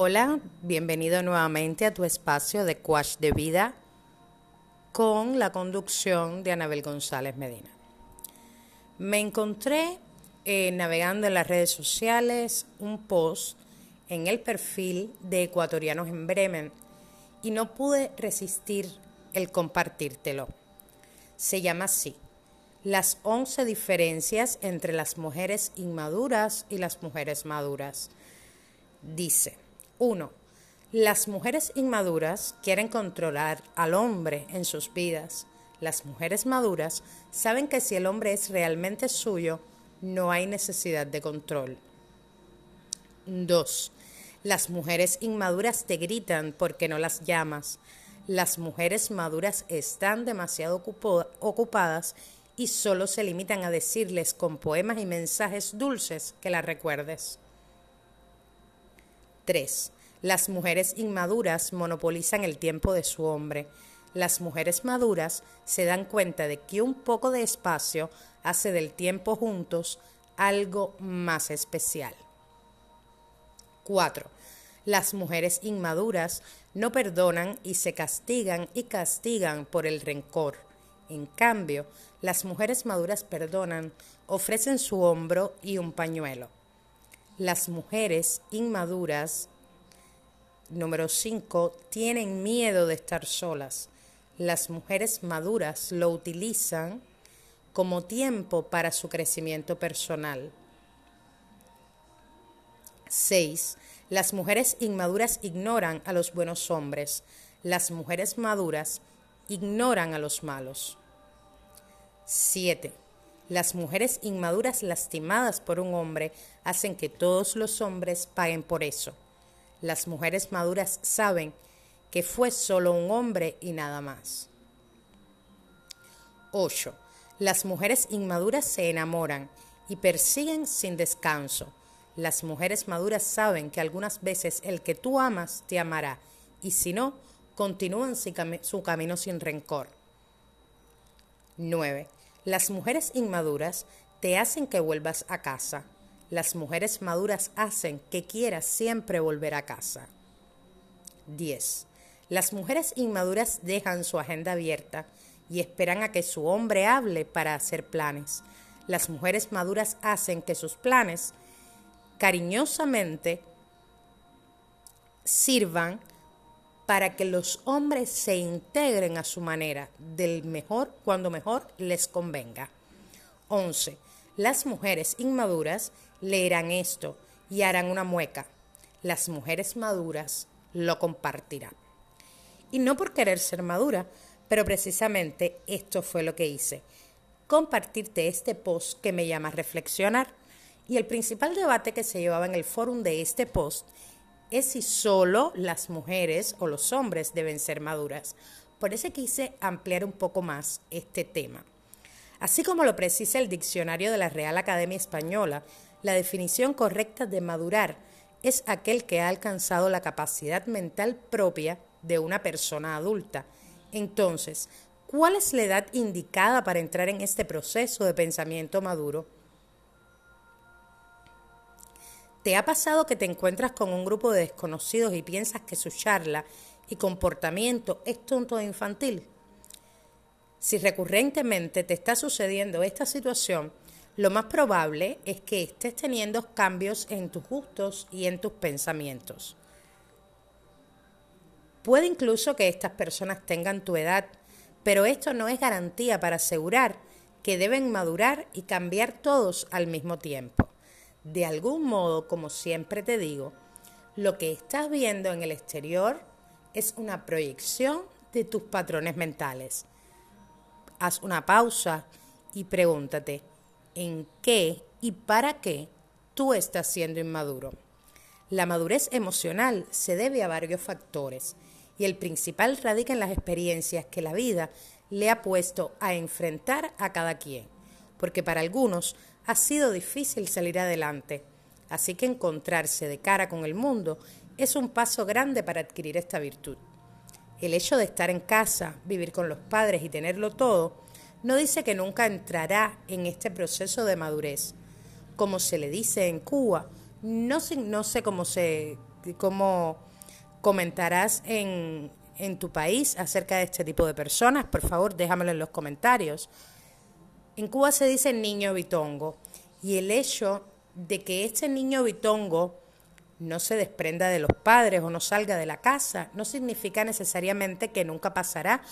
Hola, bienvenido nuevamente a tu espacio de Quash de Vida con la conducción de Anabel González Medina. Me encontré eh, navegando en las redes sociales un post en el perfil de Ecuatorianos en Bremen y no pude resistir el compartírtelo. Se llama así, las 11 diferencias entre las mujeres inmaduras y las mujeres maduras. Dice, 1. Las mujeres inmaduras quieren controlar al hombre en sus vidas. Las mujeres maduras saben que si el hombre es realmente suyo, no hay necesidad de control. 2. Las mujeres inmaduras te gritan porque no las llamas. Las mujeres maduras están demasiado ocupadas y solo se limitan a decirles con poemas y mensajes dulces que las recuerdes. 3. Las mujeres inmaduras monopolizan el tiempo de su hombre. Las mujeres maduras se dan cuenta de que un poco de espacio hace del tiempo juntos algo más especial. 4. Las mujeres inmaduras no perdonan y se castigan y castigan por el rencor. En cambio, las mujeres maduras perdonan, ofrecen su hombro y un pañuelo. Las mujeres inmaduras, número 5, tienen miedo de estar solas. Las mujeres maduras lo utilizan como tiempo para su crecimiento personal. 6. Las mujeres inmaduras ignoran a los buenos hombres. Las mujeres maduras ignoran a los malos. 7. Las mujeres inmaduras lastimadas por un hombre hacen que todos los hombres paguen por eso. Las mujeres maduras saben que fue solo un hombre y nada más. 8. Las mujeres inmaduras se enamoran y persiguen sin descanso. Las mujeres maduras saben que algunas veces el que tú amas te amará y si no, continúan su camino sin rencor. 9. Las mujeres inmaduras te hacen que vuelvas a casa. Las mujeres maduras hacen que quieras siempre volver a casa. 10. Las mujeres inmaduras dejan su agenda abierta y esperan a que su hombre hable para hacer planes. Las mujeres maduras hacen que sus planes cariñosamente sirvan para que los hombres se integren a su manera, del mejor cuando mejor les convenga. 11. Las mujeres inmaduras leerán esto y harán una mueca. Las mujeres maduras lo compartirán. Y no por querer ser madura, pero precisamente esto fue lo que hice. Compartirte este post que me llama reflexionar. Y el principal debate que se llevaba en el foro de este post es si solo las mujeres o los hombres deben ser maduras. Por eso quise ampliar un poco más este tema. Así como lo precisa el diccionario de la Real Academia Española, la definición correcta de madurar es aquel que ha alcanzado la capacidad mental propia de una persona adulta. Entonces, ¿cuál es la edad indicada para entrar en este proceso de pensamiento maduro? ¿Te ha pasado que te encuentras con un grupo de desconocidos y piensas que su charla y comportamiento es tonto e infantil? Si recurrentemente te está sucediendo esta situación, lo más probable es que estés teniendo cambios en tus gustos y en tus pensamientos. Puede incluso que estas personas tengan tu edad, pero esto no es garantía para asegurar que deben madurar y cambiar todos al mismo tiempo. De algún modo, como siempre te digo, lo que estás viendo en el exterior es una proyección de tus patrones mentales. Haz una pausa y pregúntate, ¿en qué y para qué tú estás siendo inmaduro? La madurez emocional se debe a varios factores y el principal radica en las experiencias que la vida le ha puesto a enfrentar a cada quien, porque para algunos ha sido difícil salir adelante, así que encontrarse de cara con el mundo es un paso grande para adquirir esta virtud. El hecho de estar en casa, vivir con los padres y tenerlo todo, no dice que nunca entrará en este proceso de madurez. Como se le dice en Cuba, no, no sé cómo se cómo comentarás en, en tu país acerca de este tipo de personas? Por favor, déjamelo en los comentarios. En Cuba se dice niño bitongo y el hecho de que este niño bitongo no se desprenda de los padres o no salga de la casa no significa necesariamente que nunca pasará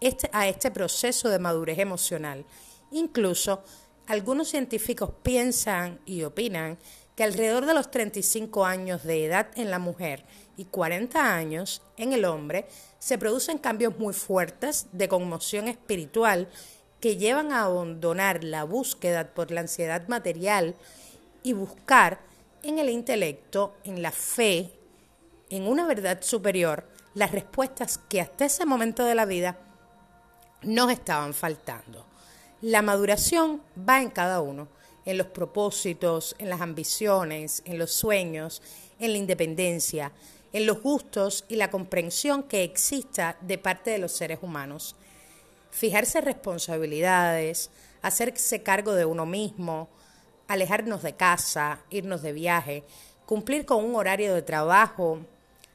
este, a este proceso de madurez emocional. Incluso algunos científicos piensan y opinan que alrededor de los 35 años de edad en la mujer y 40 años en el hombre se producen cambios muy fuertes de conmoción espiritual que llevan a abandonar la búsqueda por la ansiedad material y buscar en el intelecto, en la fe, en una verdad superior, las respuestas que hasta ese momento de la vida nos estaban faltando. La maduración va en cada uno, en los propósitos, en las ambiciones, en los sueños, en la independencia, en los gustos y la comprensión que exista de parte de los seres humanos. Fijarse responsabilidades, hacerse cargo de uno mismo, alejarnos de casa, irnos de viaje, cumplir con un horario de trabajo,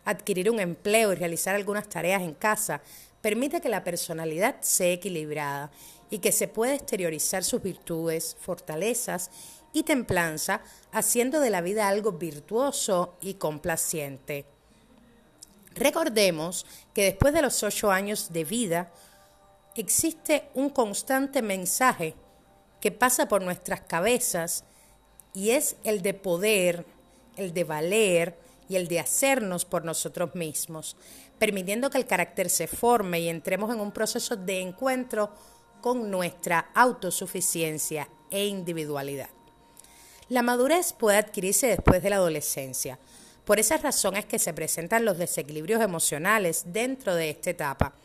adquirir un empleo y realizar algunas tareas en casa, permite que la personalidad sea equilibrada y que se pueda exteriorizar sus virtudes, fortalezas y templanza, haciendo de la vida algo virtuoso y complaciente. Recordemos que después de los ocho años de vida existe un constante mensaje que pasa por nuestras cabezas y es el de poder, el de valer y el de hacernos por nosotros mismos, permitiendo que el carácter se forme y entremos en un proceso de encuentro con nuestra autosuficiencia e individualidad. La madurez puede adquirirse después de la adolescencia. Por esa razón es que se presentan los desequilibrios emocionales dentro de esta etapa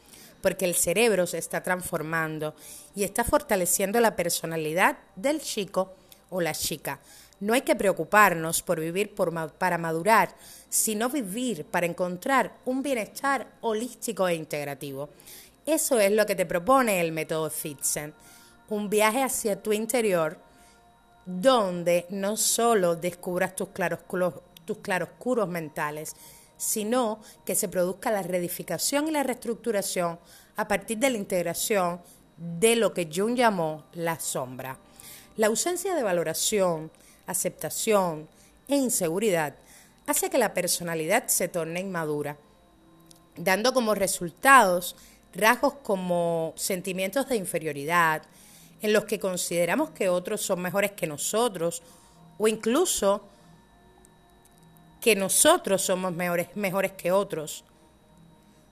porque el cerebro se está transformando y está fortaleciendo la personalidad del chico o la chica. No hay que preocuparnos por vivir para madurar, sino vivir para encontrar un bienestar holístico e integrativo. Eso es lo que te propone el método Fitzen, un viaje hacia tu interior donde no solo descubras tus tus claroscuros mentales, sino que se produzca la reedificación y la reestructuración a partir de la integración de lo que Jung llamó la sombra. La ausencia de valoración, aceptación e inseguridad hace que la personalidad se torne inmadura, dando como resultados rasgos como sentimientos de inferioridad, en los que consideramos que otros son mejores que nosotros o incluso que nosotros somos mejores, mejores que otros.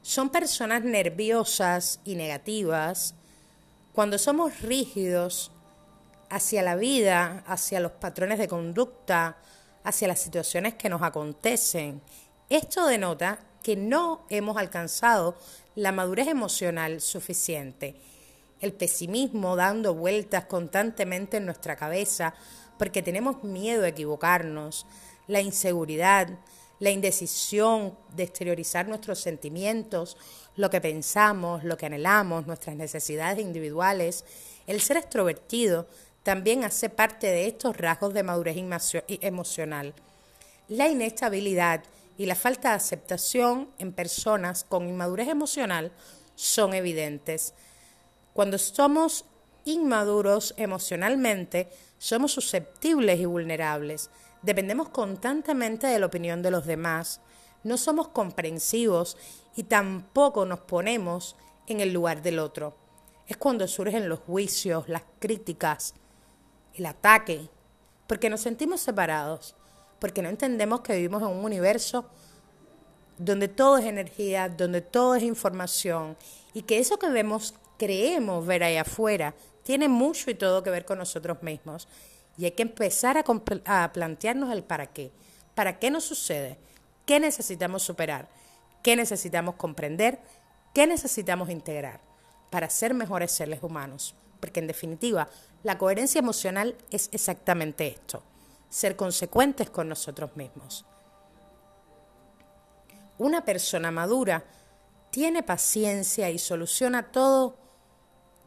Son personas nerviosas y negativas cuando somos rígidos hacia la vida, hacia los patrones de conducta, hacia las situaciones que nos acontecen. Esto denota que no hemos alcanzado la madurez emocional suficiente. El pesimismo dando vueltas constantemente en nuestra cabeza porque tenemos miedo a equivocarnos, la inseguridad, la indecisión de exteriorizar nuestros sentimientos, lo que pensamos, lo que anhelamos, nuestras necesidades individuales. El ser extrovertido también hace parte de estos rasgos de madurez emocional. La inestabilidad y la falta de aceptación en personas con inmadurez emocional son evidentes. Cuando somos inmaduros emocionalmente, somos susceptibles y vulnerables. Dependemos constantemente de la opinión de los demás, no somos comprensivos y tampoco nos ponemos en el lugar del otro. Es cuando surgen los juicios, las críticas, el ataque, porque nos sentimos separados, porque no entendemos que vivimos en un universo donde todo es energía, donde todo es información y que eso que vemos, creemos ver ahí afuera, tiene mucho y todo que ver con nosotros mismos. Y hay que empezar a, plantearnos el para qué. ¿Para qué nos sucede? ¿Qué necesitamos superar? ¿Qué necesitamos comprender? ¿Qué necesitamos integrar para ser mejores seres humanos? Porque en definitiva, la coherencia emocional es exactamente esto, ser consecuentes con nosotros mismos. Una persona madura tiene paciencia y soluciona todo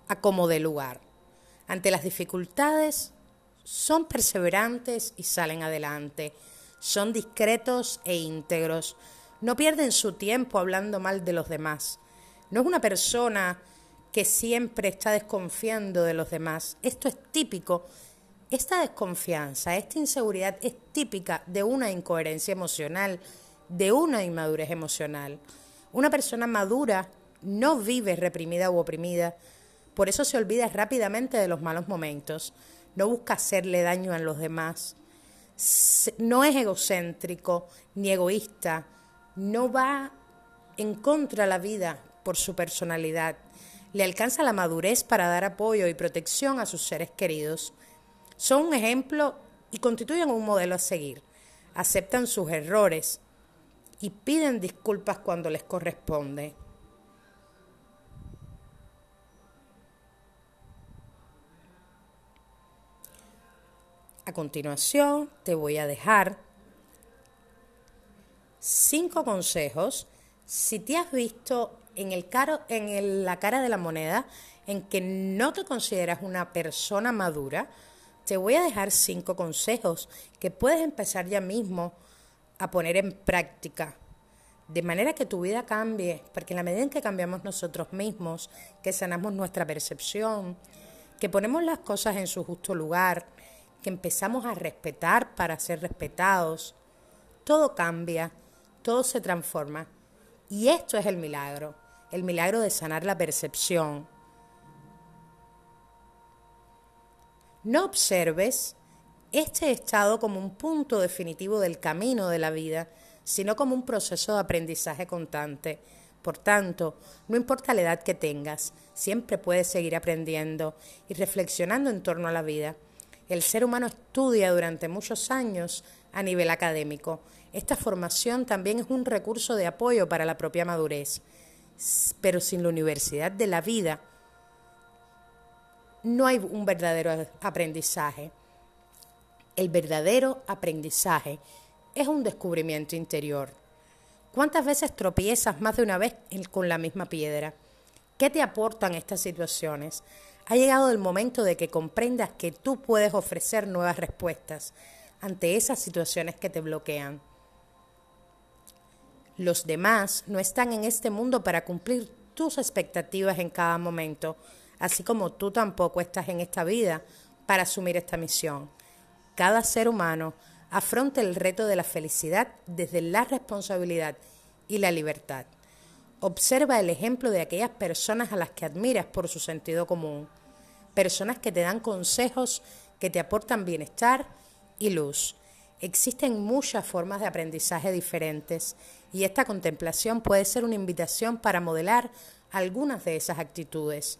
a como de lugar. Ante las dificultades, son perseverantes y salen adelante. son discretos e íntegros, no pierden su tiempo hablando mal de los demás. No es una persona que siempre está desconfiando de los demás. Esto es típico. Esta desconfianza, esta inseguridad es típica de una incoherencia emocional, de una inmadurez emocional. Una persona madura no vive reprimida u oprimida, por eso se olvida rápidamente de los malos momentos, no busca hacerle daño a los demás, no es egocéntrico ni egoísta, no va en contra de la vida por su personalidad, le alcanza la madurez para dar apoyo y protección a sus seres queridos. Son un ejemplo y constituyen un modelo a seguir. Aceptan sus errores y piden disculpas cuando les corresponde. A continuación, te voy a dejar cinco consejos. Si te has visto en, el caro, en la cara de la moneda en que no te consideras una persona madura, te voy a dejar cinco consejos que puedes empezar ya mismo a poner en práctica, de manera que tu vida cambie, porque en la medida en que cambiamos nosotros mismos, que sanamos nuestra percepción, que ponemos las cosas en su justo lugar, que empezamos a respetar para ser respetados, todo cambia, todo se transforma. Y esto es el milagro, el milagro de sanar la percepción. No observes este estado como un punto definitivo del camino de la vida, sino como un proceso de aprendizaje constante. Por tanto, no importa la edad que tengas, siempre puedes seguir aprendiendo y reflexionando en torno a la vida. El ser humano estudia durante muchos años a nivel académico. Esta formación también es un recurso de apoyo para la propia madurez. Pero sin la universidad de la vida no hay un verdadero aprendizaje. El verdadero aprendizaje es un descubrimiento interior. ¿Cuántas veces tropiezas más de una vez con la misma piedra? ¿Qué te aportan estas situaciones? Ha llegado el momento de que comprendas que tú puedes ofrecer nuevas respuestas ante esas situaciones que te bloquean. Los demás no están en este mundo para cumplir tus expectativas en cada momento, así como tú tampoco estás en esta vida para asumir esta misión. Cada ser humano afronta el reto de la felicidad desde la responsabilidad y la libertad. Observa el ejemplo de aquellas personas a las que admiras por su sentido común, personas que te dan consejos que te aportan bienestar y luz. Existen muchas formas de aprendizaje diferentes y esta contemplación puede ser una invitación para modelar algunas de esas actitudes.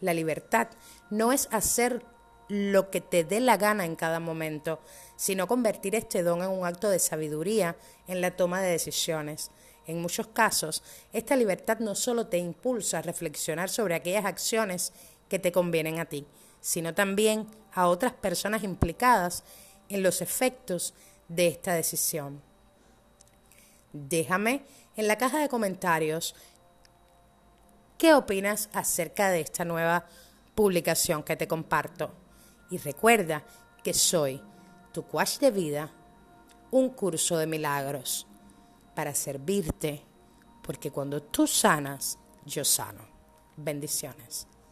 La libertad no es hacer lo que te dé la gana en cada momento, sino convertir este don en un acto de sabiduría en la toma de decisiones. En muchos casos, esta libertad no solo te impulsa a reflexionar sobre aquellas acciones que te convienen a ti, sino también a otras personas implicadas en los efectos de esta decisión. Déjame en la caja de comentarios qué opinas acerca de esta nueva publicación que te comparto. Y recuerda que soy tu coach de vida, un curso de milagros para servirte, porque cuando tú sanas, yo sano. Bendiciones.